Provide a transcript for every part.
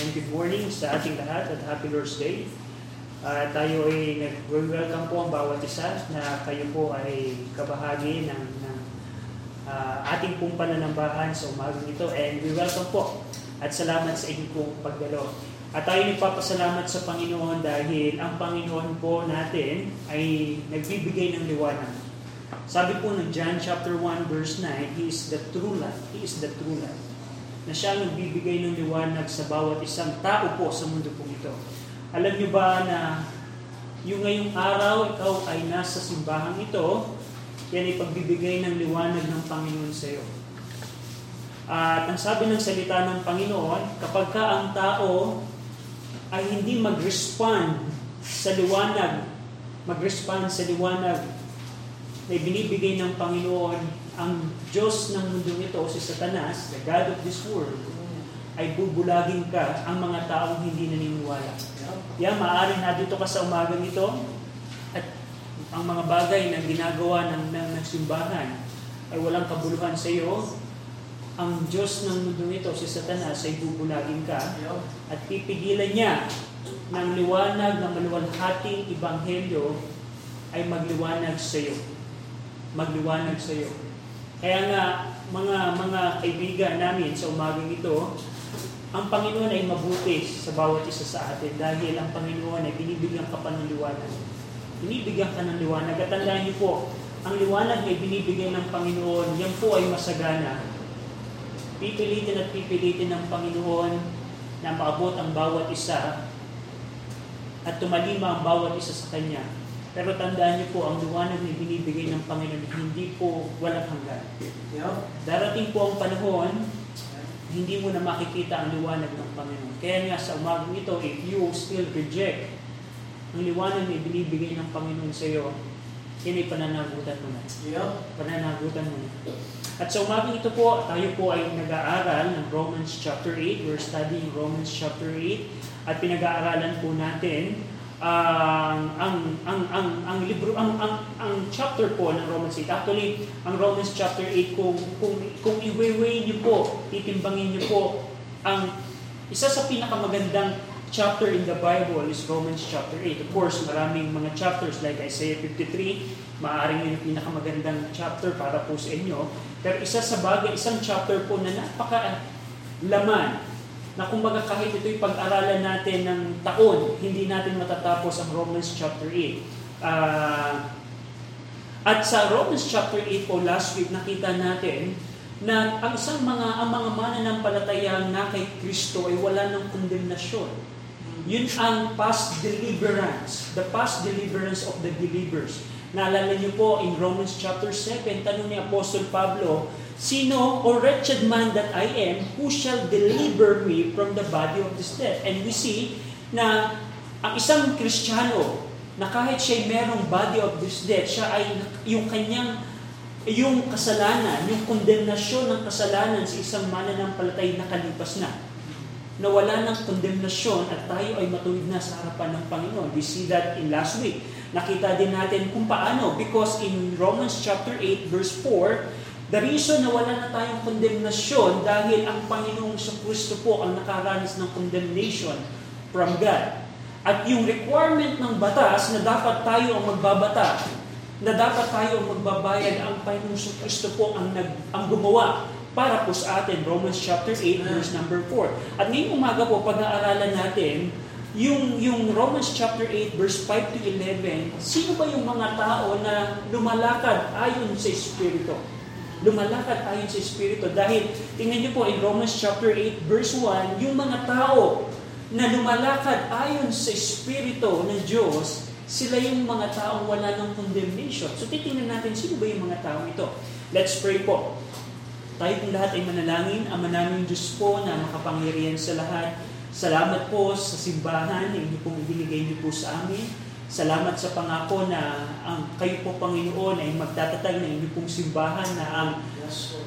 and good morning sa ating lahat at Happy Lord's Day. Uh, tayo ay nag-welcome po ang bawat isa na kayo po ay kabahagi ng, ng uh, ating pong pananambahan sa umagang ito and we welcome po at salamat sa inyong pong pagdalo. At tayo nagpapasalamat sa Panginoon dahil ang Panginoon po natin ay nagbibigay ng liwanag. Sabi po ng John chapter 1 verse 9, He is the true light. He is the true light na siya nagbibigay ng liwanag sa bawat isang tao po sa mundo po ito. Alam niyo ba na yung ngayong araw, ikaw ay nasa simbahan ito, yan ay pagbibigay ng liwanag ng Panginoon sa iyo. At ang sabi ng salita ng Panginoon, kapag ka ang tao ay hindi mag-respond sa liwanag, mag-respond sa liwanag na binibigay ng Panginoon ang Diyos ng mundong ito, si Satanas, the God of this world, ay bubulagin ka ang mga taong hindi naniniwala. Yan, maaaring na dito ka sa umagang ito at ang mga bagay na ginagawa ng, ng, ng simbahan ay walang kabuluhan sa iyo, ang Diyos ng mundong ito, si Satanas, ay bubulagin ka at pipigilan niya ng liwanag ng maluwalhating ibanghelyo ay magliwanag sa iyo. Magliwanag sa iyo. Kaya nga, mga mga kaibigan namin sa umagang ito, ang Panginoon ay mabuti sa bawat isa sa atin dahil ang Panginoon ay binibigyan ka pa ng liwanag. Binibigyan ka ng liwanag. At tandaan niyo po, ang liwanag ay binibigay ng Panginoon, yan po ay masagana. Pipilitin at pipilitin ng Panginoon na maabot ang bawat isa at tumalima ang bawat isa sa Kanya pero tandaan niyo po, ang liwanag na binibigay ng Panginoon, hindi po walang hanggan. Darating po ang panahon, hindi mo na makikita ang liwanag ng Panginoon. Kaya nga sa umagang ito, if you still reject ang liwanag na binibigay ng Panginoon sa iyo, yan ay pananagutan mo na. Pananagutan mo na. At sa umagang ito po, tayo po ay nag-aaral ng Romans chapter 8. We're studying Romans chapter 8. At pinag-aaralan po natin ang ang ang ang ang libro ang ang ang chapter po ng Romans 8 actually ang Romans chapter 8 kung kung kung i-weigh niyo po titimbangin niyo po ang isa sa pinakamagandang chapter in the Bible is Romans chapter 8 of course maraming mga chapters like Isaiah 53 maaring yun ang pinakamagandang chapter para po sa inyo. Pero isa sa bagay isang chapter po na napaka laman na kumbaga kahit ito'y pag-aralan natin ng taon, hindi natin matatapos ang Romans chapter 8. Uh, ah, at sa Romans chapter 8 po last week nakita natin na ang isang mga ang mga mananampalataya na kay Kristo ay wala ng kondemnasyon. Yun ang past deliverance, the past deliverance of the believers. Naalala niyo po in Romans chapter 7, tanong ni Apostle Pablo, Sino, or wretched man that I am, who shall deliver me from the body of this death? And we see na ang isang Kristiyano, na kahit siya merong body of this death, siya ay yung kanyang yung kasalanan, yung kondemnasyon ng kasalanan sa isang mananampalatay na kalipas na. Nawala ng kondemnasyon at tayo ay matuwid na sa harapan ng Panginoon. We see that in last week. Nakita din natin kung paano because in Romans chapter 8 verse 4, The reason na wala na tayong condemnation dahil ang Panginoong sa Kristo po ang nakaranas ng condemnation from God. At yung requirement ng batas na dapat tayo ang magbabata, na dapat tayo ang magbabayad, ang Panginoong sa Kristo po ang, nag, ang gumawa para po sa atin, Romans chapter 8, verse number 4. At ngayong umaga po, pag-aaralan natin, yung, yung Romans chapter 8, verse 5 to 11, sino ba yung mga tao na lumalakad ayon sa Espiritu? Lumalakad ayon sa Espiritu. Dahil, tingnan niyo po, in Romans chapter 8, verse 1, yung mga tao na lumalakad ayon sa Espiritu ng Diyos, sila yung mga taong wala ng condemnation. So titingnan natin, sino ba yung mga tao ito? Let's pray po. Tayo pong lahat ay manalangin. Ama namin Diyos po na makapangyarihan sa lahat. Salamat po sa simbahan na inyo pong ibinigay niyo po sa amin. Salamat sa pangako na ang kayo po Panginoon ay magtatatag ng inyong pong simbahan na ang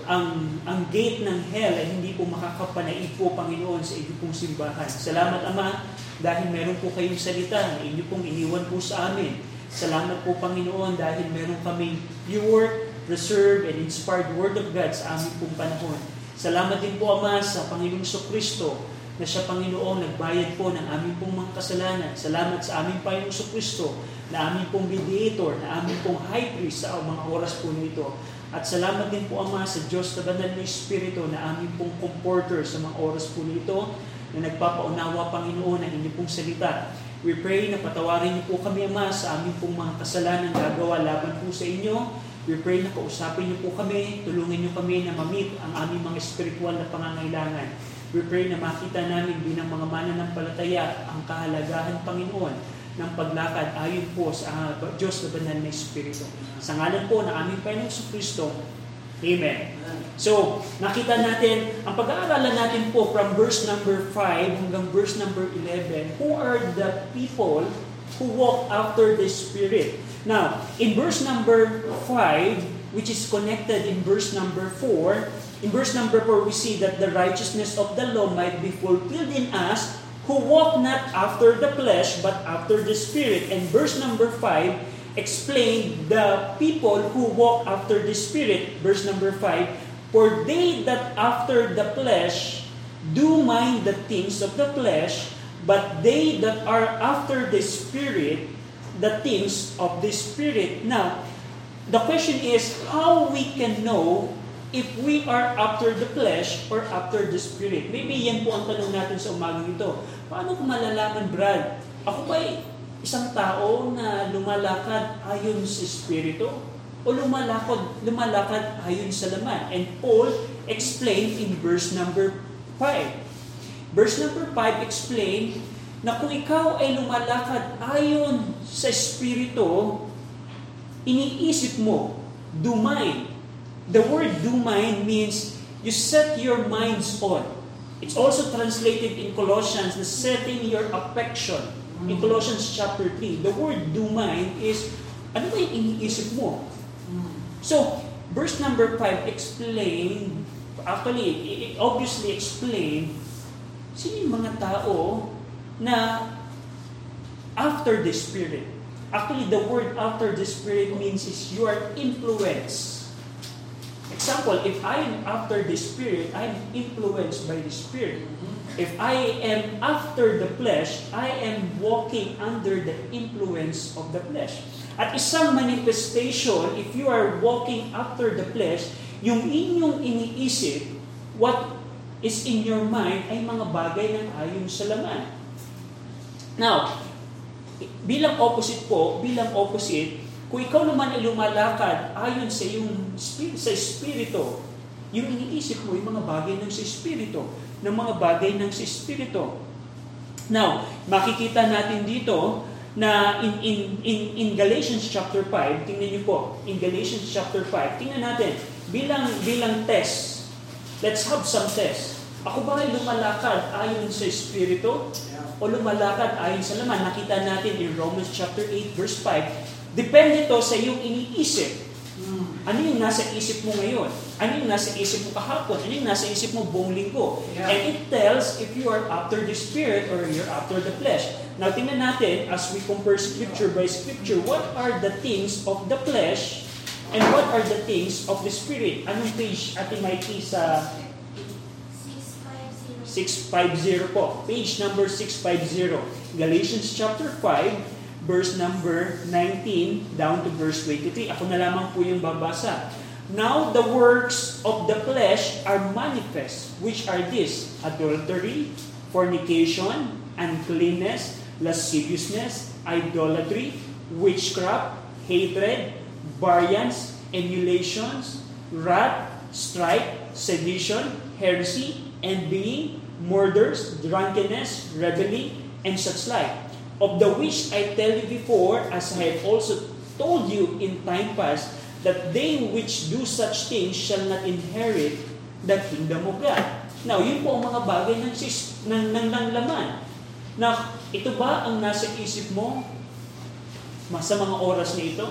ang ang gate ng hell ay hindi po makakapanaig po Panginoon sa inyong pong simbahan. Salamat Ama dahil meron po kayong salita na inyo pong iniwan po sa amin. Salamat po Panginoon dahil meron kaming pure, preserved, and inspired Word of God sa aming pong panahon. Salamat din po Ama sa Panginoong Kristo na siya Panginoon nagbayad po ng aming pong mga kasalanan. Salamat sa aming Panginoong Kristo na aming pong mediator, na aming pong high priest sa mga oras po nito. At salamat din po Ama sa Diyos na banal na Espiritu na aming pong comforter sa mga oras po nito na nagpapaunawa Panginoon ng inyong pong salita. We pray na patawarin niyo po kami Ama sa aming pong mga kasalanan gagawa laban po sa inyo. We pray na kausapin niyo po kami, tulungan niyo kami na mamit ang aming mga spiritual na pangangailangan. We pray na makita namin bilang mga mananampalataya ang kahalagahan, Panginoon, ng paglakad ayon po sa uh, Diyos na banal na Espiritu. Sa ngalan po ng aming Panginoong Kristo, Amen. So, nakita natin, ang pag-aaralan natin po from verse number 5 hanggang verse number 11, who are the people who walk after the Spirit. Now, in verse number 5, which is connected in verse number 4, In verse number 4, we see that the righteousness of the law might be fulfilled in us who walk not after the flesh but after the Spirit. And verse number 5 explained the people who walk after the Spirit. Verse number 5 For they that after the flesh do mind the things of the flesh, but they that are after the Spirit, the things of the Spirit. Now, the question is how we can know if we are after the flesh or after the spirit? Maybe yan po ang tanong natin sa umagang ito. Paano ko malalaman, Brad? Ako ba isang tao na lumalakad ayon sa espiritu? O lumalakad, lumalakad ayon sa laman? And Paul explained in verse number 5. Verse number 5 explained na kung ikaw ay lumalakad ayon sa espiritu, iniisip mo, mind, The word do mind means you set your minds on. It's also translated in Colossians, the setting your affection. In Colossians chapter 3, the word do mind is, ano ba yung iniisip mo? So, verse number 5 explain, actually, it obviously explain, sino yung mga tao na after the Spirit. Actually, the word after the Spirit means is you are influenced Example, if I am after the Spirit, I am influenced by the Spirit. If I am after the flesh, I am walking under the influence of the flesh. At isang manifestation, if you are walking after the flesh, yung inyong iniisip, what is in your mind ay mga bagay ng ayon sa laman. Now, bilang opposite po, bilang opposite, kung ikaw naman ay lumalakad ayon sa yung sa espiritu, yung iniisip mo yung mga bagay ng sa espiritu, ng mga bagay ng sa espiritu. Now, makikita natin dito na in in in in Galatians chapter 5, tingnan niyo po, in Galatians chapter 5, tingnan natin bilang bilang test. Let's have some test. Ako ba ay lumalakad ayon sa espiritu o lumalakad ayon sa laman? Nakita natin in Romans chapter 8 verse 5, Depende to sa iyong iniisip. Ano yung nasa isip mo ngayon? Ano yung nasa isip mo kahapon? Ano yung nasa isip mo buong linggo? Yeah. And it tells if you are after the spirit or you're after the flesh. Now, tingnan natin, as we compare scripture by scripture, what are the things of the flesh and what are the things of the spirit? Anong page, Ate Mikey, sa 650 po. Page number 650. Galatians chapter 5, verse number 19 down to verse 23. Ako na lamang po yung babasa. Now the works of the flesh are manifest, which are this, adultery, fornication, uncleanness, lasciviousness, idolatry, witchcraft, hatred, variance, emulations, wrath, strife, sedition, heresy, envying, murders, drunkenness, revelry, and such like of the which I tell you before, as I have also told you in time past, that they which do such things shall not inherit the kingdom of God. Now, yun po ang mga bagay ng, sis, ng, ng, ng laman. Na ito ba ang nasa isip mo sa mga oras na ito?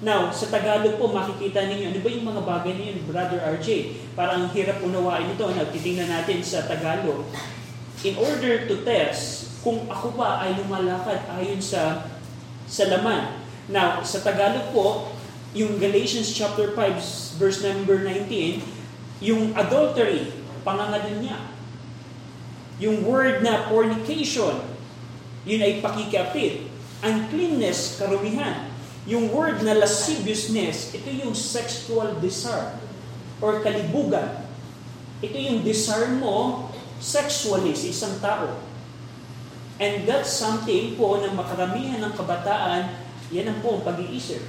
Now, sa Tagalog po, makikita ninyo, ano ba yung mga bagay na yun, Brother RJ? Parang hirap unawain ito. Now, titingnan natin sa Tagalog. In order to test kung ako ba ay lumalakad ayon sa sa laman. Now, sa Tagalog po, yung Galatians chapter 5 verse number 19, yung adultery, pangangalan niya. Yung word na fornication, yun ay pakikapit. Uncleanness, karumihan. Yung word na lasciviousness, ito yung sexual desire or kalibugan. Ito yung desire mo sexually sa isang tao. And that's something po na makaramihan ng kabataan, yan ang po ang pag-iisip.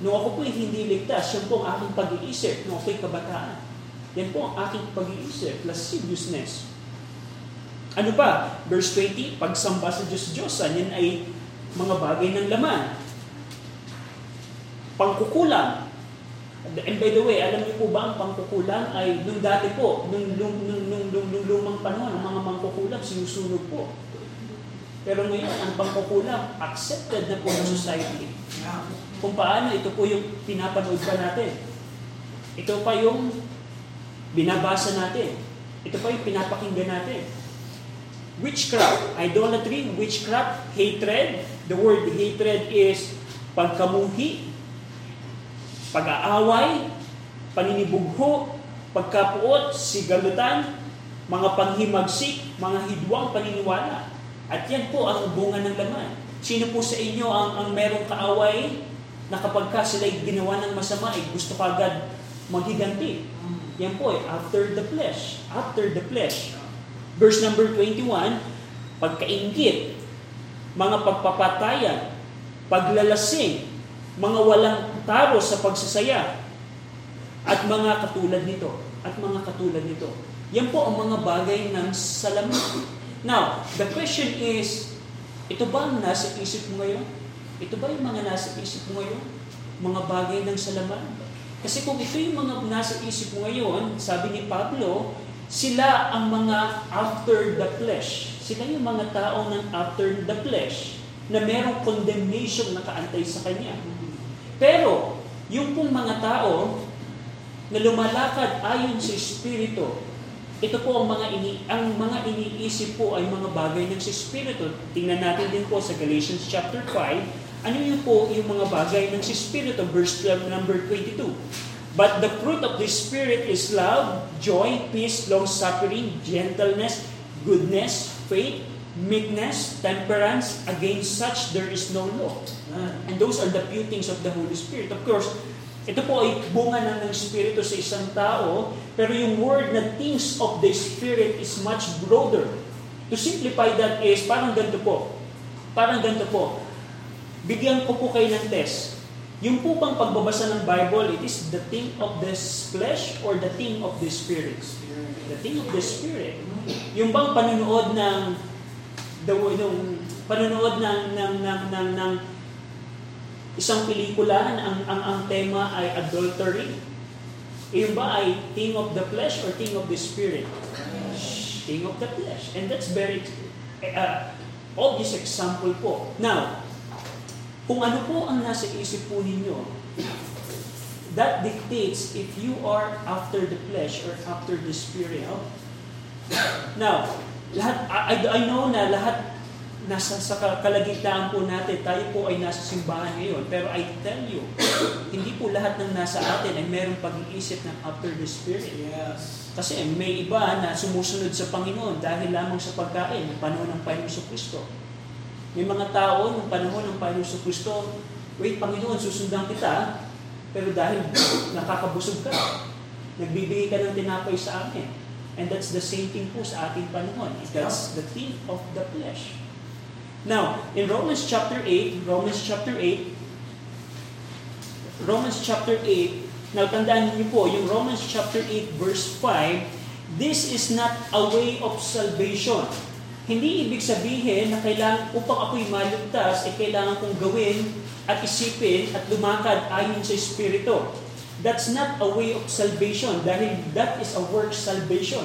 Nung ako po hindi ligtas, yan po ang aking pag-iisip nung ako'y kabataan. Yan po ang aking pag-iisip, lasciviousness. Ano pa? Verse 20, pagsamba sa Diyos-Diyosan, yan ay mga bagay ng laman. Pangkukulang. And by the way, alam niyo po ba ang pangkukulang ay nung dati po, nung, nung, nung, nung, nung, nung lumang panahon, ang mga mangkukulang sinusunog po. Pero ngayon, ang pangkukulang, accepted na po ng society. Kung paano, ito po yung pinapanood pa natin. Ito pa yung binabasa natin. Ito pa yung pinapakinggan natin. Witchcraft, idolatry, witchcraft, hatred. The word hatred is pagkamuhi, pag-aaway, paninibugho, pagkapuot, sigalutan, mga panghimagsik, mga hidwang paniniwala. At yan po ang bunga ng laman. Sino po sa inyo ang, ang merong kaaway na kapag ka sila'y ginawa ng masama, ay gusto ka agad maghiganti? Yan po eh, after the flesh. After the flesh. Verse number 21, pagkaingit, mga pagpapatayan, paglalasing, mga walang taro sa pagsasaya, at mga katulad nito. At mga katulad nito. Yan po ang mga bagay ng salamin. Now, the question is, ito ba ang nasa isip mo ngayon? Ito ba yung mga nasa isip mo ngayon? Mga bagay ng salaman? Kasi kung ito yung mga nasa isip mo ngayon, sabi ni Pablo, sila ang mga after the flesh. Sila yung mga tao ng after the flesh na merong condemnation na kaantay sa kanya. Pero, yung pong mga tao na lumalakad ayon sa Espiritu, ito po ang mga ini ang mga iniisip po ay mga bagay ng si Espiritu. Tingnan natin din po sa Galatians chapter 5, ano yun po yung mga bagay ng si Espiritu, verse 12, number 22. But the fruit of the Spirit is love, joy, peace, long-suffering, gentleness, goodness, faith, meekness, temperance. Against such there is no law. And those are the few things of the Holy Spirit. Of course, ito po ay bunga na ng Espiritu sa isang tao, pero yung word na things of the Spirit is much broader. To simplify that is, parang ganito po. Parang ganito po. Bigyan ko po kayo ng test. Yung po bang pagbabasa ng Bible, it is the thing of the flesh or the thing of the Spirit? The thing of the Spirit. Yung bang panunood ng the, yung panunood ng, ng, ng, ng, ng isang pelikula ang, ang, ang tema ay adultery. Iyon ba ay thing of the flesh or thing of the spirit? Thing of the flesh. And that's very uh, obvious example po. Now, kung ano po ang nasa isip po ninyo, that dictates if you are after the flesh or after the spirit. Now, lahat, I, I know na lahat nasa sa kalagitnaan po natin, tayo po ay nasa simbahan ngayon. Pero I tell you, hindi po lahat ng nasa atin ay merong pag-iisip ng after the Spirit. Yes. Kasi may iba na sumusunod sa Panginoon dahil lamang sa pagkain ng panahon ng Panginoon sa Kristo. May mga tao ng panahon ng Panginoon sa Kristo, wait Panginoon, susundan kita, pero dahil nakakabusog ka, nagbibigay ka ng tinapay sa amin. And that's the same thing po sa ating panahon. That's the thing of the flesh. Now, in Romans chapter 8, Romans chapter 8, Romans chapter 8, now tandaan niyo po, yung Romans chapter 8 verse 5, this is not a way of salvation. Hindi ibig sabihin na kailangan, upang ako'y maligtas, ay kailangan kong gawin at isipin at lumakad ayon sa Espiritu. That's not a way of salvation dahil that is a work salvation.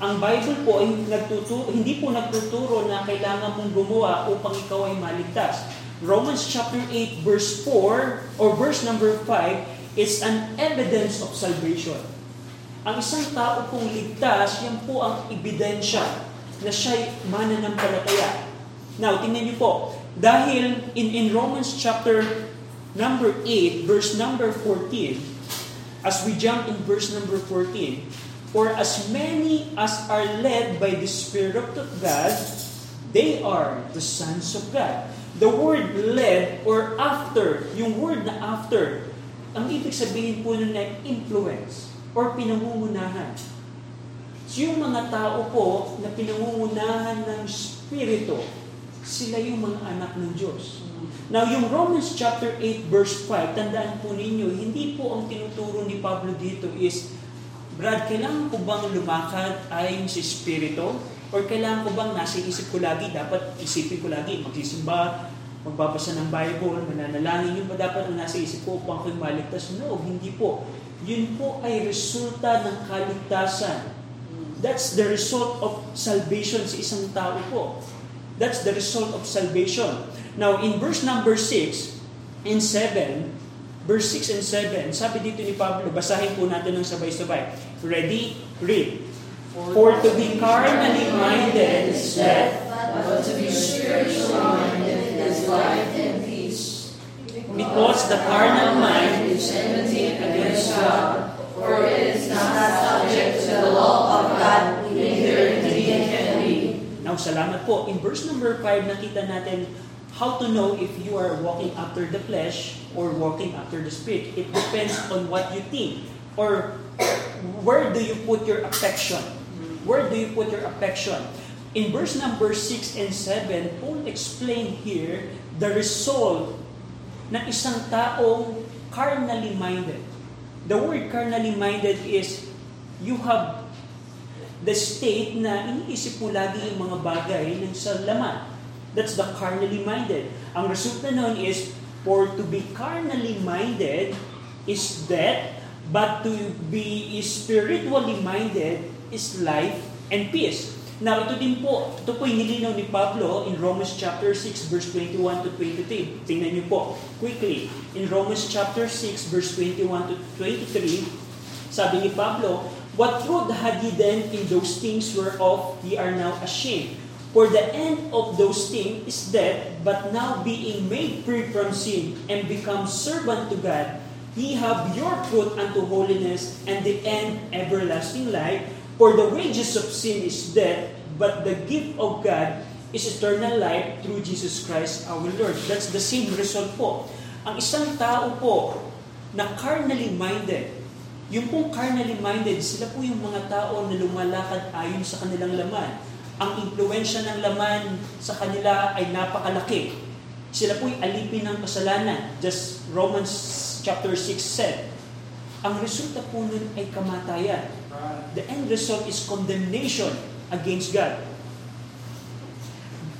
Ang Bible po nagtuturo, hindi po nagtuturo na kailangan mong gumawa upang ikaw ay maligtas. Romans chapter 8 verse 4 or verse number 5 is an evidence of salvation. Ang isang tao pong ligtas, yan po ang ebidensya na siya'y mananampalataya. Now, tingnan niyo po. Dahil in, in Romans chapter number 8, verse number 14, as we jump in verse number 14, For as many as are led by the Spirit of God, they are the sons of God. The word led or after, yung word na after, ang ibig sabihin po nun ay influence or pinangungunahan. So yung mga tao po na pinangungunahan ng Spirito, sila yung mga anak ng Diyos. Now, yung Romans chapter 8 verse 5, tandaan po ninyo, hindi po ang tinuturo ni Pablo dito is, Brad, kailangan ko bang lumakad ayon sa Espiritu? Or kailangan ko bang nasa isip ko lagi, dapat isipin ko lagi, magsisimba, magbabasa ng Bible, mananalangin, yun ba dapat ang nasa isip ko upang ako'y maligtas? No, hindi po. Yun po ay resulta ng kaligtasan. That's the result of salvation sa isang tao po. That's the result of salvation. Now, in verse number 6 and 7, verse 6 and 7, sabi dito ni Pablo, basahin po natin ng sabay-sabay. Ready? Read. For to be carnally minded is death, but to be spiritually minded is life and peace. because the carnal mind is enmity against God, for it is not subject to the law of God, neither indeed can be. Now, salamat po. In verse number 5, nakita natin how to know if you are walking after the flesh or walking after the spirit. It depends on what you think or where do you put your affection. Where do you put your affection? In verse number 6 and 7, Paul explained here the result ng isang taong carnally minded. The word carnally minded is you have the state na iniisip mo lagi yung mga bagay ng sa laman. That's the carnally minded. Ang resulta nun is, for to be carnally minded is death, but to be spiritually minded is life and peace. Now, ito din po, ito po yung nilinaw ni Pablo in Romans chapter 6, verse 21 to 23. Tingnan niyo po, quickly. In Romans chapter 6, verse 21 to 23, sabi ni Pablo, What fruit had ye then in those things whereof ye are now ashamed? For the end of those things is death, but now being made free from sin and become servant to God, ye have your fruit unto holiness and the end everlasting life. For the wages of sin is death, but the gift of God is eternal life through Jesus Christ our Lord. That's the same result po. Ang isang tao po na carnally minded, yung pong carnally minded, sila po yung mga tao na lumalakad ayon sa kanilang laman. Ang impluensya ng laman sa kanila ay napakalaki. Sila po'y alipin ng kasalanan. Just Romans chapter 6 said. Ang resulta po nun ay kamatayan. The end result is condemnation against God.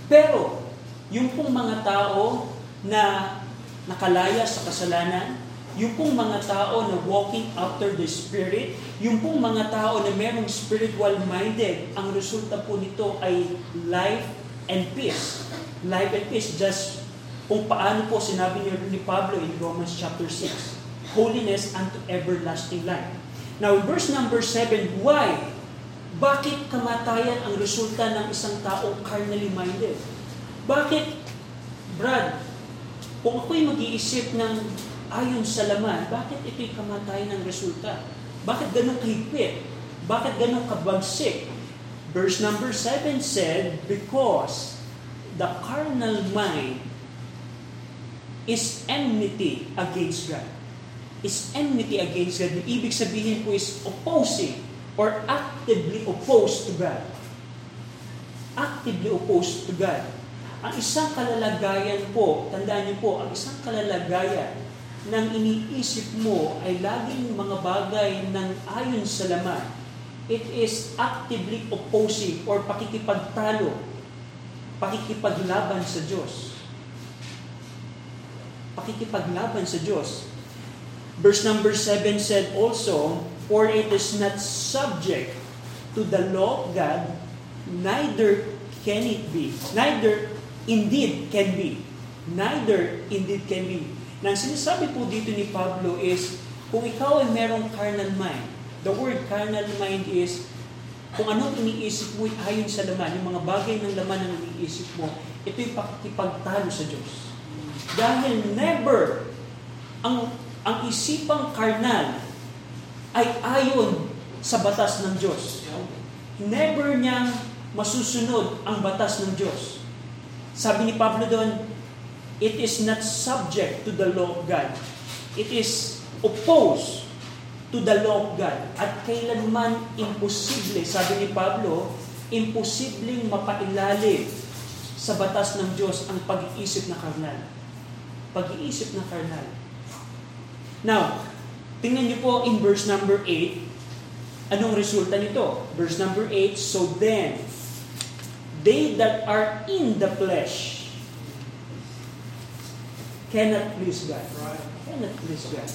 Pero, yung pong mga tao na nakalaya sa kasalanan, yung pong mga tao na walking after the Spirit, yung pong mga tao na merong spiritual minded, ang resulta po nito ay life and peace. Life and peace, just kung paano po sinabi ni, ni Pablo in Romans chapter 6, holiness unto everlasting life. Now, verse number 7, why? Bakit kamatayan ang resulta ng isang taong carnally minded? Bakit, Brad, kung ako'y mag-iisip ng ayon sa laman, bakit ito'y kamatayan ng resulta? Bakit ganun kahigpit? Bakit ganun kabagsik? Verse number 7 said, Because the carnal mind is enmity against God. Is enmity against God. Ibig sabihin po is opposing or actively opposed to God. Actively opposed to God. Ang isang kalalagayan po, tandaan niyo po, ang isang kalalagayan ng iniisip mo ay laging mga bagay ng ayon sa laman. It is actively opposing or pakikipagtalo, pakikipaglaban sa Diyos. Pakikipaglaban sa Diyos. Verse number 7 said also, For it is not subject to the law of God, neither can it be. Neither indeed can be. Neither indeed can be. Nang sinasabi po dito ni Pablo is, kung ikaw ay merong carnal mind, the word carnal mind is, kung anong iniisip mo ay ayon sa laman, yung mga bagay ng laman ang iniisip mo, ito'y pakikipagtalo sa Diyos. Dahil never ang ang isipang karnal ay ayon sa batas ng Diyos. Never niyang masusunod ang batas ng Diyos. Sabi ni Pablo doon, it is not subject to the law of God. It is opposed to the law of God. At kailanman imposible, sabi ni Pablo, imposibleng mapailalim sa batas ng Diyos ang pag-iisip na karnal. Pag-iisip na karnal. Now, tingnan niyo po in verse number 8, anong resulta nito? Verse number 8, So then, they that are in the flesh cannot please God. Cannot please God.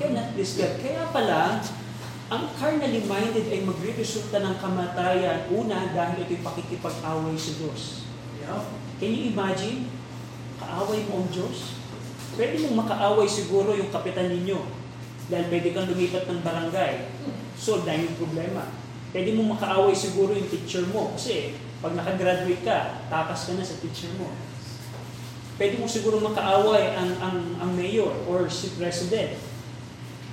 Cannot please God. Kaya pala, ang carnally minded ay magre-resulta ng kamatayan una dahil ito'y pakikipag-away sa Diyos. Can you imagine? Kaaway mo ang Diyos? Pwede mong makaaway siguro yung kapitan ninyo dahil pwede kang lumipat ng barangay. So, dahil yung problema. Pwede mong makaaway siguro yung teacher mo kasi pag nakagraduate ka, takas ka na sa teacher mo. Pwede mo siguro makaaway ang, ang, ang mayor or si president.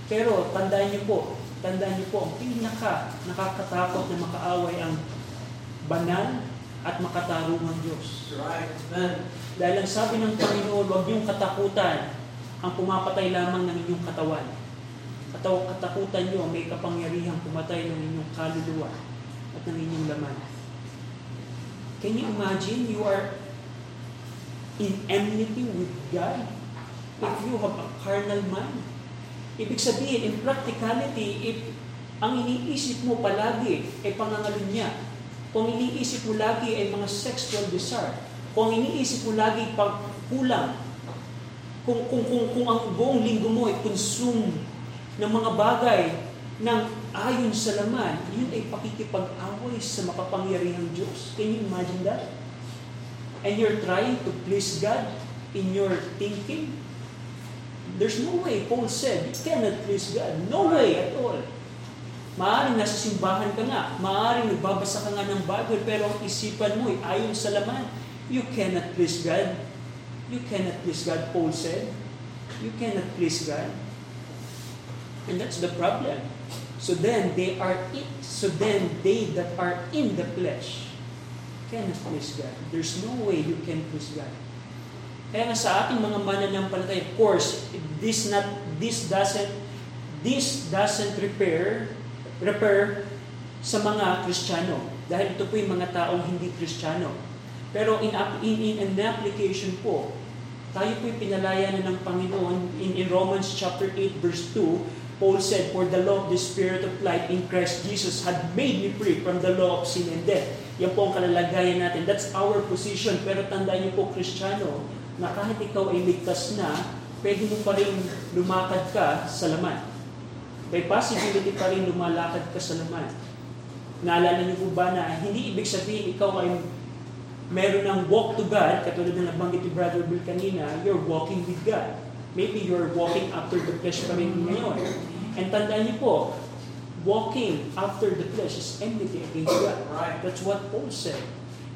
Pero tandaan niyo po, tandaan niyo po, ang pinaka nakakatakot na makaaway ang banal at makatarungang Diyos. Dahil ang sabi ng Panginoon, huwag niyong katakutan ang pumapatay lamang ng inyong katawan. Kataw katakutan niyo may kapangyarihang pumatay ng inyong kaluluwa at ng inyong laman. Can you imagine you are in enmity with God if you have a carnal mind? Ibig sabihin, in practicality, if ang iniisip mo palagi ay pangangalunya, kung iniisip mo lagi ay mga sexual desire, kung iniisip mo lagi pagkulang, kung, kung, kung, kung ang buong linggo mo ay consume ng mga bagay ng ayon sa laman, yun ay pakikipag-away sa makapangyarihang Diyos. Can you imagine that? And you're trying to please God in your thinking? There's no way, Paul said, you cannot please God. No way at all. Maaring nasa simbahan ka nga, maaring nagbabasa ka nga ng Bible, pero ang isipan mo ay ayon sa laman. You cannot please God. You cannot please God, Paul said. You cannot please God. And that's the problem. So then they are it. So then they that are in the flesh cannot please God. There's no way you can please God. Kaya nga sa ating mga mananampalataya, of course, this not this doesn't this doesn't repair repair sa mga Kristiyano dahil ito po yung mga taong hindi Kristiyano. Pero in, in, in an application po, tayo po yung pinalaya na ng Panginoon in, in Romans chapter 8 verse 2, Paul said, For the law of the Spirit of life in Christ Jesus had made me free from the law of sin and death. Yan po ang kalalagayan natin. That's our position. Pero tandaan niyo po, Kristiyano, na kahit ikaw ay ligtas na, pwede mo pa rin lumakad ka sa laman. May possibility pa rin lumalakad ka sa laman. Naalala niyo po ba na hindi ibig sabihin ikaw ay meron ng walk to God, katulad na nabanggit ni Brother Bill kanina, you're walking with God. Maybe you're walking after the flesh pa rin ngayon. And tandaan niyo po, walking after the flesh is enmity against God. Right. That's what Paul said.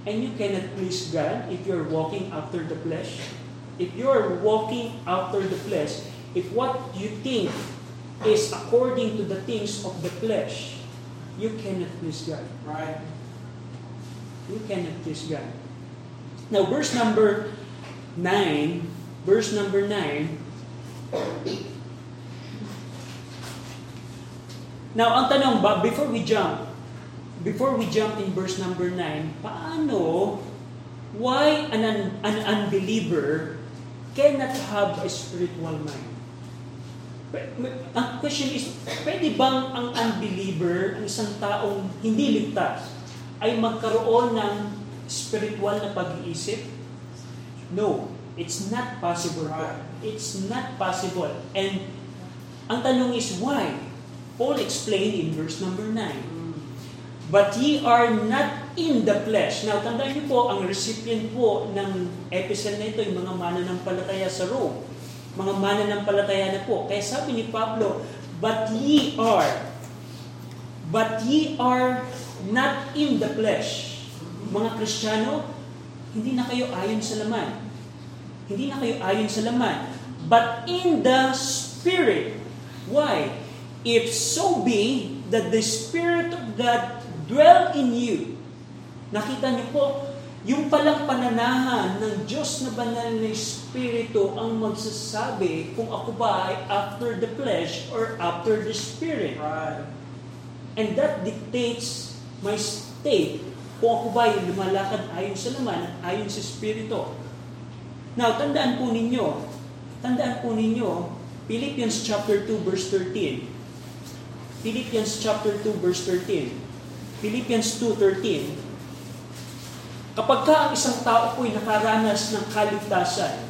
And you cannot please God if you're walking after the flesh. If you're walking after the flesh, if what you think is according to the things of the flesh, you cannot please God. Right. You cannot please God. Now, verse number 9, verse number 9, Now, ang tanong ba, before we jump, before we jump in verse number 9, paano, why an, un, an unbeliever cannot have a spiritual mind? Ang question is, pwede bang ang unbeliever, ang isang taong hindi ligtas, ay magkaroon ng spiritual na pag-iisip? No, it's not possible. po. It's not possible. And ang tanong is why? Paul explained in verse number 9. But ye are not in the flesh. Now, tandaan niyo po, ang recipient po ng episode na ito, yung mga mananampalataya sa Rome. Mga mananampalataya na po. Kaya sabi ni Pablo, But ye are, but ye are not in the flesh. Mga Kristiyano, hindi na kayo ayon sa laman. Hindi na kayo ayon sa laman. But in the Spirit. Why? If so be that the Spirit of God dwell in you. Nakita niyo po, yung palang pananahan ng Diyos na banal na Espiritu ang magsasabi kung ako ba ay after the flesh or after the Spirit. Right. And that dictates my state kung ako ba ay lumalakad ayon sa laman at ayon sa Espiritu. Now, tandaan po ninyo, tandaan po ninyo, Philippians chapter 2 verse 13. Philippians chapter 2 verse 13. Philippians 2.13 Kapag ka ang isang tao po ay nakaranas ng kaligtasan,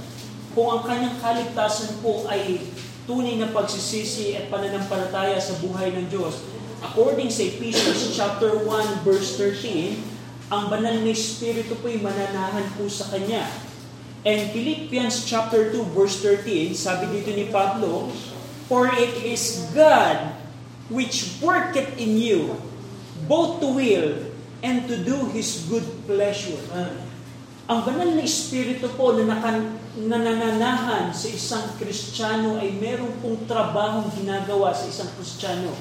kung ang kanyang kaligtasan po ay tunay na pagsisisi at pananampalataya sa buhay ng Diyos, according sa Ephesians chapter 1 verse 13, ang banal na Espiritu po ay mananahan po sa kanya. And Philippians chapter 2 verse 13, sabi dito ni Pablo, For it is God which worketh in you, both to will and to do His good pleasure. Ang banal na Espiritu po na nakan, nanananahan sa isang Kristiyano ay meron pong trabahong ginagawa sa isang Kristiyano.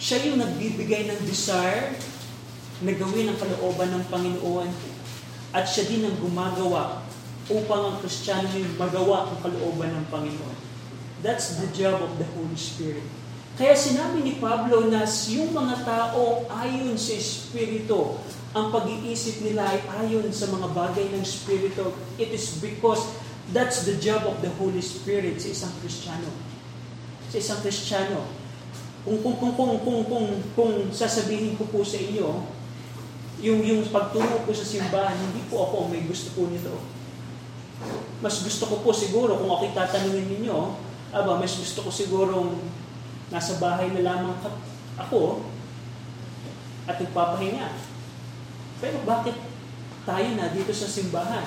Siya yung nagbibigay ng desire na gawin ang kalooban ng Panginoon at siya din ang gumagawa upang ang Kristiyano yung magawa ang kalooban ng Panginoon. That's the job of the Holy Spirit. Kaya sinabi ni Pablo na yung mga tao ayon sa Espiritu, ang pag-iisip nila ay ayon sa mga bagay ng Espiritu. It is because that's the job of the Holy Spirit sa isang Kristiyano. Sa isang Kristiyano. Kung, kung, kung, kung, kung, kung, kung sasabihin ko po sa inyo, yung, yung pagturo ko sa simbahan, hindi po ako may gusto po nito. Mas gusto ko po siguro, kung ako'y tatanungin ninyo, aba, mas gusto ko sigurong nasa bahay na lamang ako at nagpapahinga. Pero bakit tayo na dito sa simbahan?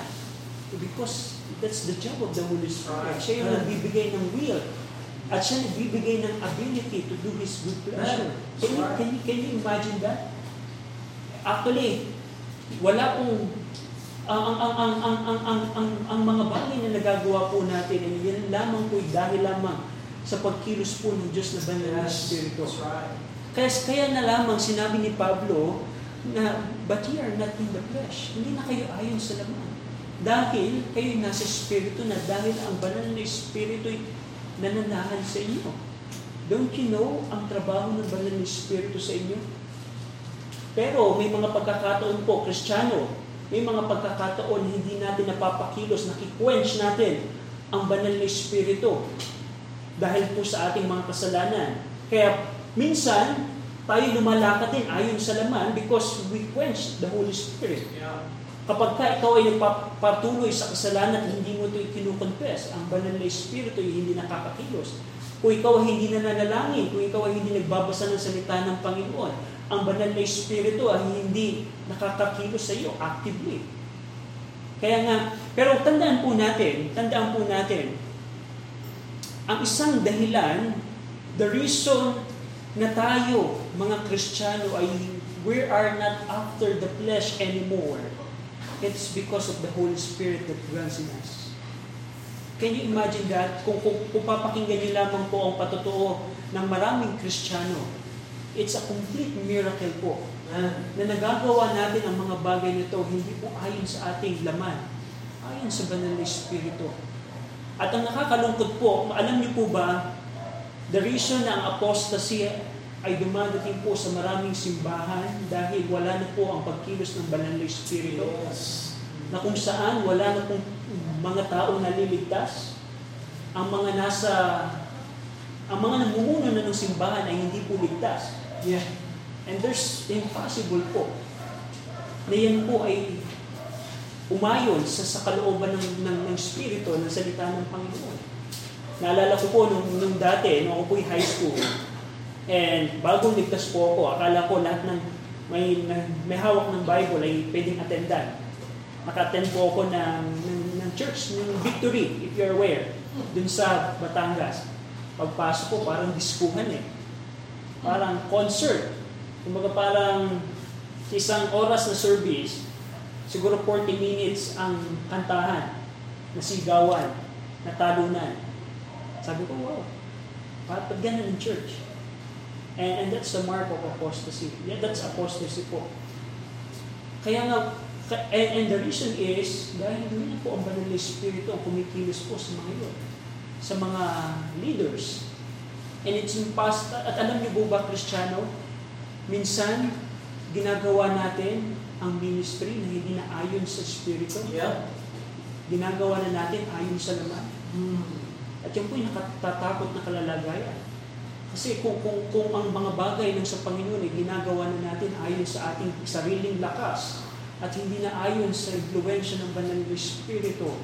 Because that's the job of the Holy Spirit. Siya yung nagbibigay ng will. At siya nagbibigay ng ability to do His good pleasure. Can you, can you, can you imagine that? Actually, wala pong ang ang ang ang ang ang ang, ang, ang mga bagay na nagagawa po natin ay yan lamang po dahil lamang sa pagkilos po ng Diyos na banal na Espiritu. Kaya, kaya na lamang sinabi ni Pablo na, but ye are not in the flesh. Hindi na kayo ayon sa laman. Dahil kayo nasa Espiritu na dahil ang banal na Espiritu ay nananahan sa inyo. Don't you know ang trabaho ng banal na Espiritu sa inyo? Pero may mga pagkakataon po, Kristiyano, may mga pagkakataon hindi natin napapakilos, nakikwench natin ang banal na Espiritu dahil po sa ating mga kasalanan. Kaya minsan, tayo lumalakad din ayon sa laman because we quench the Holy Spirit. Yeah. Kapag ka ikaw ay nagpapatuloy sa kasalanan at hindi mo ito kinukonfess, ang banal na Espiritu ay hindi nakakakilos. Kung ikaw ay hindi nananalangin, kung ikaw ay hindi nagbabasa ng salita ng Panginoon, ang banal na Espiritu ay hindi nakakakilos sa iyo actively. Kaya nga, pero tandaan po natin, tandaan po natin, ang isang dahilan, the reason na tayo, mga Kristiyano, ay we are not after the flesh anymore. It's because of the Holy Spirit that dwells in us. Can you imagine that? Kung, kung, kung papakinggan niyo lamang po ang patotoo ng maraming Kristiyano, it's a complete miracle po na nagagawa natin ang mga bagay nito hindi po ayon sa ating laman, ayon sa banal na Espiritu. At ang nakakalungkot po, alam niyo po ba, the reason na ang apostasy ay dumadating po sa maraming simbahan dahil wala na po ang pagkilos ng banal na Espiritu. Yes. Na kung saan wala na pong mga taong naliligtas. Ang mga nasa, ang mga namumuno na ng simbahan ay hindi po ligtas. Yeah. And there's impossible po na yan po ay umayon sa, sa kalooban ng, ng, ng Espiritu, ng salita ng Panginoon. Naalala ko po nung, nung dati, nung ako po'y high school, and bagong ligtas po ako, akala ko lahat ng may, may hawak ng Bible ay pwedeng attendan. Naka-attend po ako ng, ng, ng church, ng Victory, if you're aware, dun sa Batangas. Pagpasok ko, parang diskuhan eh. Parang concert. Kumbaga parang isang oras na service, siguro 40 minutes ang kantahan, nasigawan, natalunan. Sabi ko, wow, bakit ganun ng church? And, and that's the mark of apostasy. Yeah, that's apostasy po. Kaya nga, and, and the reason is, dahil hindi po ang banal na Espiritu ang kumikilos po sa mga yun, sa mga leaders. And it's impossible, at alam niyo po ba, Kristiyano, minsan, ginagawa natin ang ministry na hindi na ayon sa Espiritu. Yeah. Ginagawa na natin ayon sa laman. Mm. At yan po yung nakatatakot na kalalagayan. Kasi kung, kung, kung ang mga bagay ng sa Panginoon ay ginagawa na natin ayon sa ating sariling lakas at hindi na ayon sa impluensya ng banal na Espiritu,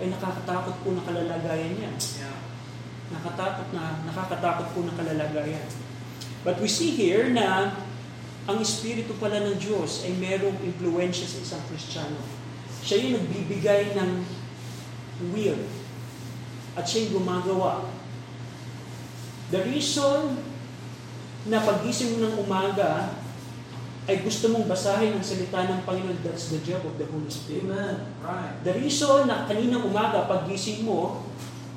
ay nakakatakot po na kalalagayan yan. Yeah. Nakatakot na, nakakatakot po na kalalagayan. But we see here na ang Espiritu pala ng Diyos ay merong impluensya sa isang Kristiyano. Siya yung nagbibigay ng will. At siya yung gumagawa. The reason na pagising mo ng umaga ay gusto mong basahin ang salita ng Panginoon, that's the job of the Holy Spirit. Amen. Right. The reason na kaninang umaga paggising mo,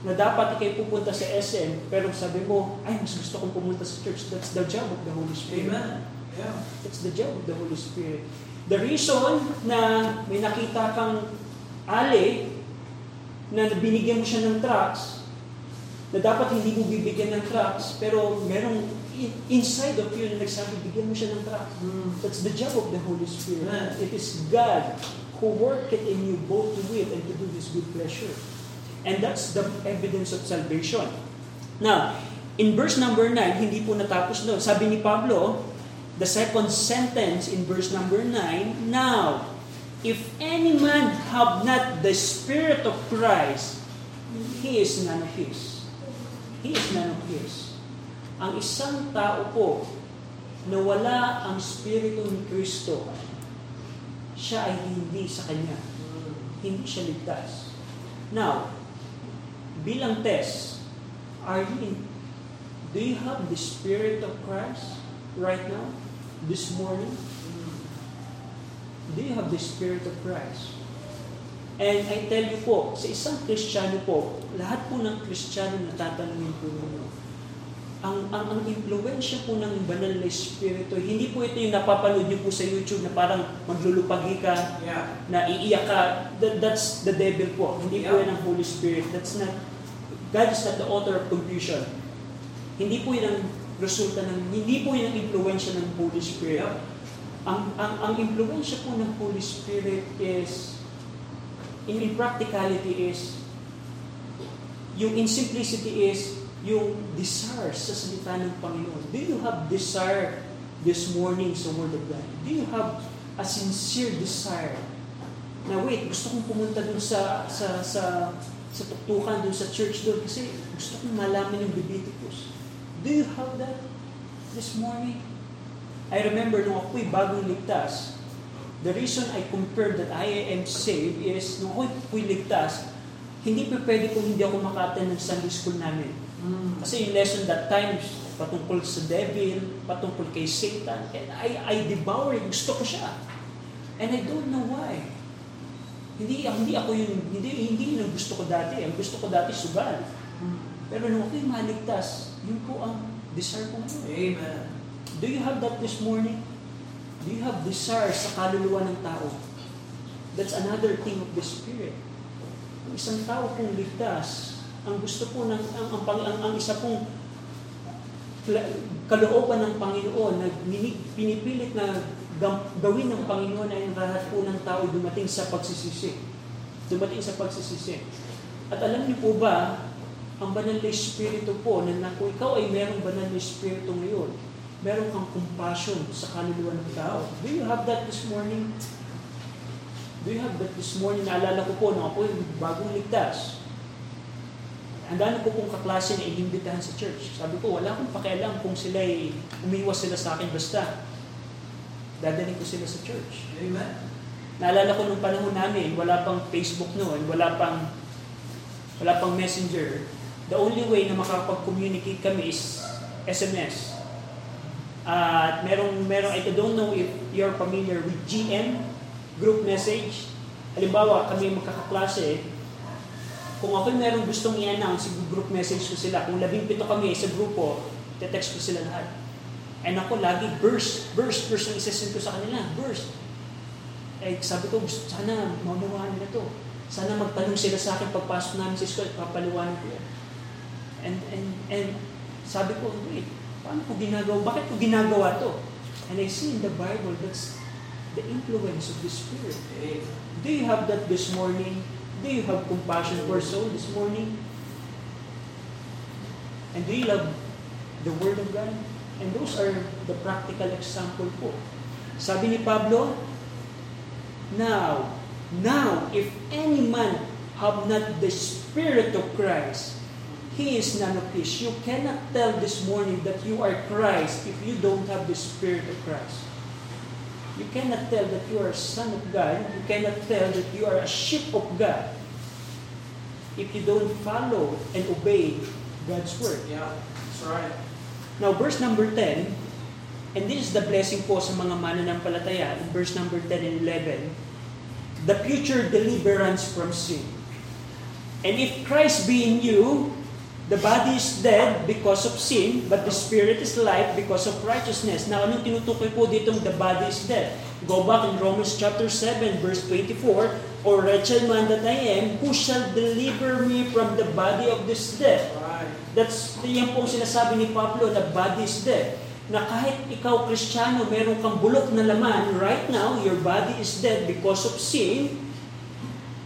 na dapat ikay pupunta sa SM, pero sabi mo, ay, mas gusto kong pumunta sa church. That's the job of the Holy Spirit. Amen. Yeah. That's the job of the Holy Spirit. The reason na may nakita kang ali na binigyan mo siya ng trucks, na dapat hindi mo bibigyan ng trucks, pero merong in- inside of you na nagsabi, bigyan mo siya ng trucks. Mm. That's the job of the Holy Spirit. Amen. It is God who worketh in you both to will and to do His good pleasure. And that's the evidence of salvation. Now, in verse number 9, hindi po natapos doon. Sabi ni Pablo, the second sentence in verse number 9, Now, if any man have not the Spirit of Christ, he is none of his. He is none of his. Ang isang tao po na wala ang Espiritu ni Kristo, siya ay hindi sa Kanya. Hindi siya ligtas. Now, bilang test, are you in, do you have the Spirit of Christ right now? This morning? Do you have the Spirit of Christ? And I tell you po, sa isang Kristiyano po, lahat po ng Kristiyano na tatanungin po ninyo, ang, ang, ang impluensya po ng banal na Espiritu, hindi po ito yung napapanood niyo po sa YouTube na parang maglulupagi ka, Yeah. na iiyak ka, that, that's the devil po. Hindi po Yeah. yan ang Holy Spirit. That's not, God is not the author of confusion. Hindi po yan ang resulta ng, hindi po yan ang impluensya ng Holy Spirit. Ang, ang, ang impluensya po ng Holy Spirit is, in, practicality is, yung in simplicity is, yung desire sa salita ng Panginoon. Do you have desire this morning sa Word of God? Do you have a sincere desire na wait, gusto kong pumunta dun sa sa sa sa tuktukan dun sa church doon kasi gusto kong malaman yung Leviticus. Do you have that this morning? I remember nung ako'y bagong ligtas, the reason I compared that I am saved is nung ako'y ligtas, hindi pa pwede kung hindi ako maka-attend ng Sunday school namin. Mm. Kasi yung lesson that time, patungkol sa devil, patungkol kay Satan, and I, I devour it, gusto ko siya. And I don't know why. Hindi, hindi ako yung, hindi, hindi yun ang gusto ko dati. Ang gusto ko dati sugal. Mm. Pero nung ako'y maligtas, yun po ang desire ko ngayon. Amen. Do you have that this morning? Do you have desire sa kaluluwa ng tao? That's another thing of the Spirit. Ang isang tao kung ligtas, ang gusto po ng, ang, ang, ang, ang isa pong kalooban ng Panginoon na pinipilit na gawin ng Panginoon ay ang lahat po ng tao dumating sa pagsisisi. Dumating sa pagsisisi. At alam niyo po ba, ang banal na Espiritu po, na, na kung ikaw ay merong banal na Espiritu ngayon, meron kang compassion sa kaluluwa ng tao. Do you have that this morning? Do you have that this morning? Naalala ko po, nung ako yung bagong ligtas. Ang dami ko pong kaklase na inimbitahan sa church. Sabi ko, wala akong pakialam kung sila ay umiwas sila sa akin basta. Dadaling ko sila sa church. Amen. Naalala ko nung panahon namin, wala pang Facebook noon, wala pang wala pang messenger. The only way na makapag-communicate kami is SMS. At merong, merong, I don't know if you're familiar with GM, group message. Halimbawa, kami magkakaklase, kung ako merong gustong i-announce, group message ko sila. Kung labing pito kami sa grupo, te-text ko sila lahat. And ako lagi, burst, burst, burst ang isasend ko sa kanila, burst. Eh, sabi ko, sana maunawaan nila to. Sana magtanong sila sa akin pagpasok namin sa school, papaliwanag ko yan. And, and, and sabi ko, wait, paano ko ginagawa? Bakit ko ginagawa to? And I see in the Bible, that's the influence of the Spirit. Do you have that this morning? Do you have compassion for soul this morning? And do you love the Word of God? And those are the practical example po. Sabi ni Pablo, Now, now, if any man have not the Spirit of Christ, he is none of his. You cannot tell this morning that you are Christ if you don't have the Spirit of Christ. You cannot tell that you are a son of God. You cannot tell that you are a sheep of God if you don't follow and obey God's word. Yeah, that's right. Now, verse number 10, and this is the blessing po sa mga mananampalataya, in verse number 10 and 11, the future deliverance from sin. And if Christ be in you, the body is dead because of sin, but the spirit is life because of righteousness. Now, anong tinutukoy po ditong the body is dead? Go back in Romans chapter 7, verse 24, O wretched man that I am, who shall deliver me from the body of this death? That's, yan po ang sinasabi ni Pablo na body is dead. Na kahit ikaw, Kristiyano, meron kang bulok na laman, right now, your body is dead because of sin,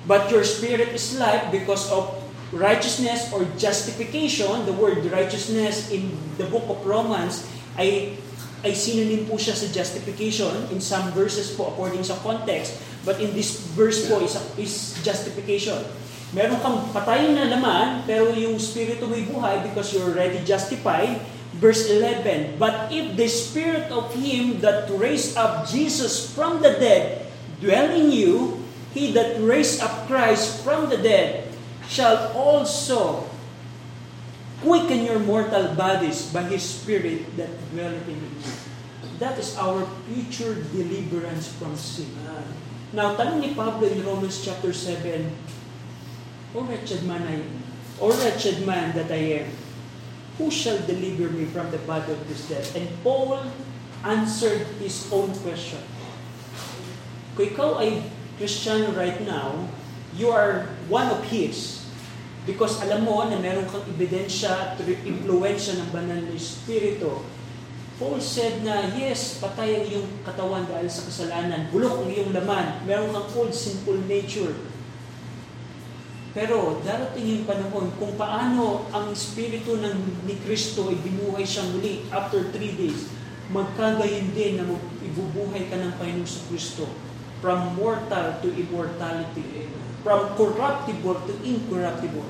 but your spirit is life because of righteousness or justification. The word righteousness in the book of Romans ay ay synonym po siya sa justification in some verses po according sa context. But in this verse po is, is justification. Meron kang patay na laman, pero yung spirito mo'y buhay because you're already justified. Verse 11, But if the spirit of him that raised up Jesus from the dead dwell in you, he that raised up Christ from the dead shall also quicken your mortal bodies by His Spirit that dwelleth in you. That is our future deliverance from sin. Now, tanong ni Pablo in Romans chapter 7, O wretched man I am, O wretched man that I am, who shall deliver me from the body of this death? And Paul answered his own question. Kung ikaw ay Christian right now, you are one of his. Because alam mo na meron kang ebidensya at influensya ng banal na Espiritu. Paul said na, yes, patay ang iyong katawan dahil sa kasalanan. Bulok ang iyong laman. Meron kang old sinful nature. Pero darating yung panahon kung paano ang Espiritu ng, ni Kristo ay binuhay siyang muli after three days. Magkagayon din na mag- ibubuhay ka ng Panginoon sa Kristo. From mortal to immortality. From corruptible to incorruptible.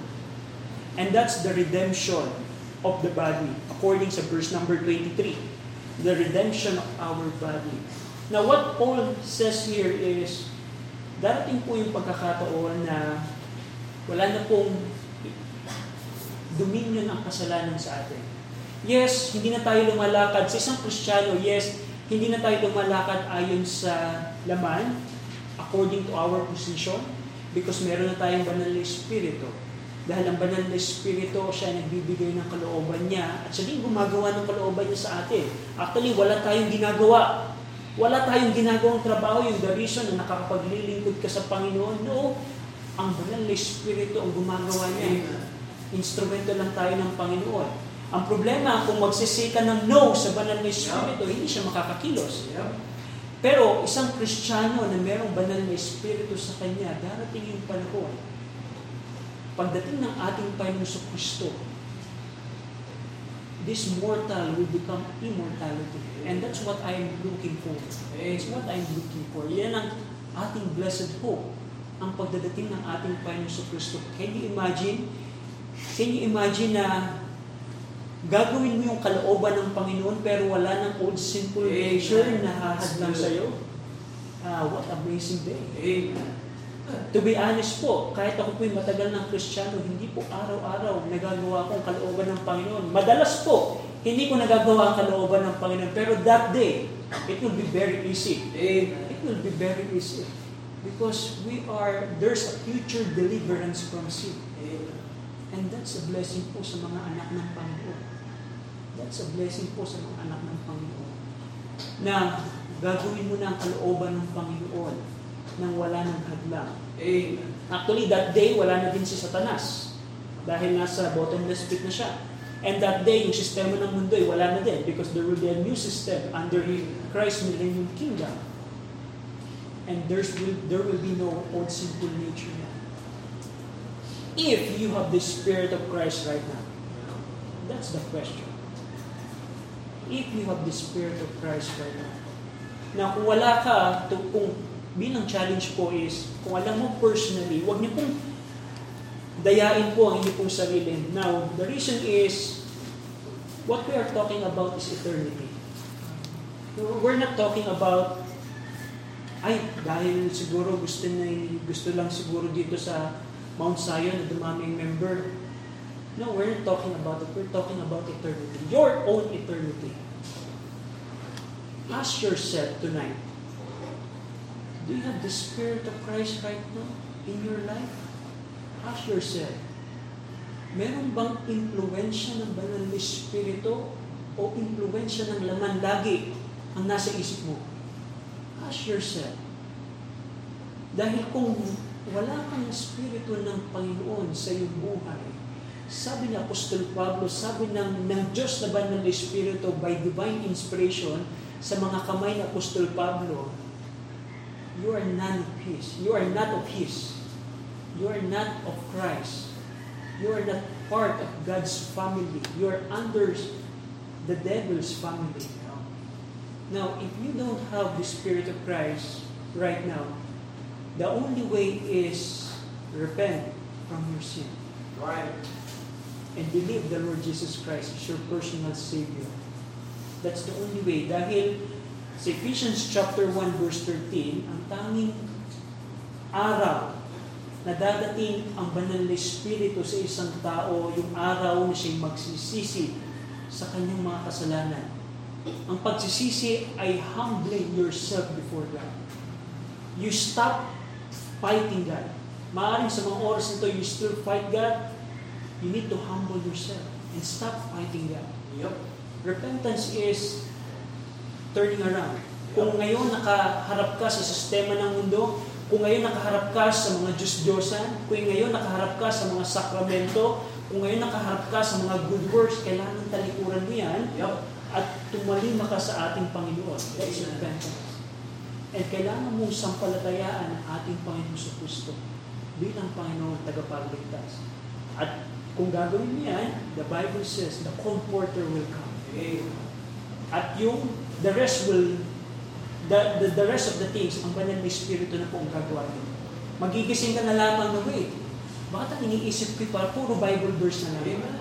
And that's the redemption of the body, according sa verse number 23. The redemption of our body. Now what Paul says here is, darating po yung pagkakataon na wala na pong dominion ang kasalanan sa atin. Yes, hindi na tayo lumalakad. Sa isang Kristiyano, yes, hindi na tayo lumalakad ayon sa laman, according to our position, because meron na tayong banal na Espiritu. Dahil ang banal na Espiritu, siya ay nagbibigay ng kalooban niya at siya din gumagawa ng kalooban niya sa atin. Actually, wala tayong ginagawa. Wala tayong ginagawang trabaho yung the reason na nakakapaglilingkod ka sa Panginoon. No, ang banal na Espiritu ang gumagawa niya. Instrumento lang tayo ng Panginoon. Ang problema, kung magsisika ng no sa banal na Espiritu, hindi siya makakakilos. Yeah. Pero isang Kristiyano na merong banal na Espiritu sa kanya, darating yung panahon, pagdating ng ating Panginoon Kristo, this mortal will become immortality. And that's what I am looking for. It's what I'm looking for. Yan ang ating blessed hope, ang pagdadating ng ating Panginoon Kristo. Can you imagine? Can you imagine na gagawin mo yung kalooban ng Panginoon pero wala ng old sinful nature na hahadlang sa'yo? Ah, what amazing day. Amen. To be honest po, kahit ako po'y matagal ng Kristiyano, hindi po araw-araw nagagawa ko ang kalooban ng Panginoon. Madalas po, hindi ko nagagawa ang kalooban ng Panginoon. Pero that day, it will be very easy. Amen. It will be very easy. Because we are, there's a future deliverance from sin. Amen. And that's a blessing po sa mga anak ng Panginoon. That's a blessing po sa mga anak ng Panginoon. Na gagawin mo na ang kalooban ng Panginoon nang wala ng hadlang. Amen. Actually, that day, wala na din si Satanas. Dahil nasa bottomless pit na siya. And that day, yung sistema ng mundo ay wala na din because there will be a new system under Christ's millennium kingdom. And there's will, there will be no old sinful nature now. If you have the Spirit of Christ right now, that's the question. If you have the Spirit of Christ right now, na kung wala ka, to, kung bilang challenge po is, kung alam mo personally, huwag niyo pong dayain po ang inyong pong sarili. Now, the reason is, what we are talking about is eternity. We're not talking about, ay, dahil siguro gusto, na, gusto lang siguro dito sa Mount Zion na dumaming member. No, we're not talking about it. We're talking about eternity. Your own eternity. Ask yourself tonight, do you have the Spirit of Christ right now in your life? Ask yourself, meron bang impluensya ng banal na Espiritu o impluensya ng laman lagi ang nasa isip mo? Ask yourself. Dahil kung wala kang Espiritu ng Panginoon sa iyong buhay, sabi ni Apostol Pablo, sabi ng, ng Diyos na banal na Espiritu by divine inspiration sa mga kamay ni Apostol Pablo, you are none of His. You are not of His. You are not of Christ. You are not part of God's family. You are under the devil's family. Now, if you don't have the Spirit of Christ right now, the only way is repent from your sin Right. And believe the Lord Jesus Christ is your personal Savior. That's the only way. Dahil sa Ephesians chapter 1 verse 13, ang tanging araw na dadating ang banal na Espiritu sa isang tao, yung araw na siya'y magsisisi sa kanyang mga kasalanan. Ang pagsisisi ay humbling yourself before God. You stop fighting God. Maaring sa mga oras nito, you still fight God, you need to humble yourself and stop fighting God. Yup. Repentance is turning around. Kung ngayon nakaharap ka sa sistema ng mundo, kung ngayon nakaharap ka sa mga Diyos-Diyosan, kung ngayon nakaharap ka sa mga sakramento, kung ngayon nakaharap ka sa mga good works, kailangan talikuran mo yan Yup. at tumalima ka sa ating Panginoon. That's Amen. repentance. And kailangan mong sampalatayaan ang ating Panginoon sa Kristo bilang Panginoon tagapagligtas. At kung gagawin yan, the Bible says, the Comforter will come. At yung the rest will, the, the, the rest of the things, ang banal na Espiritu na po ang gagawa niyo. Magigising ka na lamang na, wait, bakit ang iniisip ko para puro Bible verse na lang? Amen.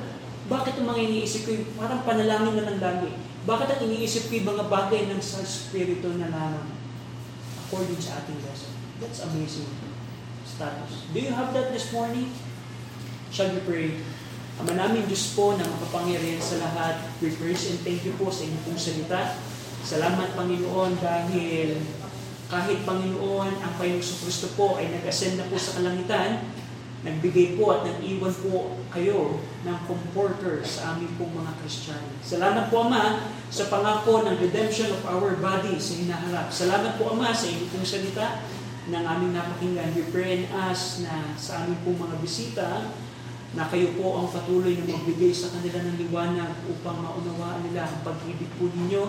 Bakit ang mga iniisip ko yung parang panalangin na lang lagi? Bakit ang iniisip ko yung mga bagay ng sa Espiritu na lamang? According sa ating lesson. That's amazing status. Do you have that this morning? Shall we pray? Ama namin Diyos po na makapangyarihan sa lahat, we praise and thank you po sa inyong pong salita. Salamat Panginoon dahil kahit Panginoon ang Panginoon sa Kristo po ay nag-ascend na po sa kalangitan, nagbigay po at nag-iwan po kayo ng comforter sa aming pong mga Kristiyano. Salamat po Ama sa pangako ng redemption of our body sa hinaharap. Salamat po Ama sa inyong pong salita ng aming napakinggan. We pray and ask na sa aming pong mga bisita, na kayo po ang patuloy na magbigay sa kanila ng liwanag upang maunawaan nila ang pag-ibig po ninyo,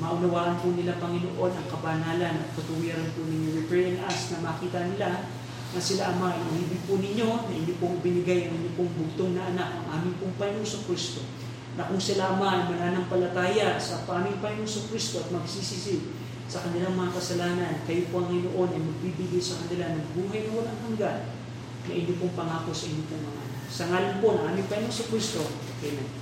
maunawaan po nila, Panginoon, ang kabanalan at katuwiran po ninyo. We pray and ask na makita nila na sila, Ama, inibig po ninyo, na hindi pong binigay ang inyong pong bugtong na anak, ang aming pong Panginoon Kristo. Na kung sila, Ama, ay mananampalataya sa aming Panginoon Kristo at magsisisi sa kanilang mga kasalanan, kayo po ang Inoon ay magbibigay sa kanila ng buhay na walang hanggan na hindi pong pangako sa inyo pong mga anak. Sa ngalan po ng aming Panginoon sa Kristo, Amen.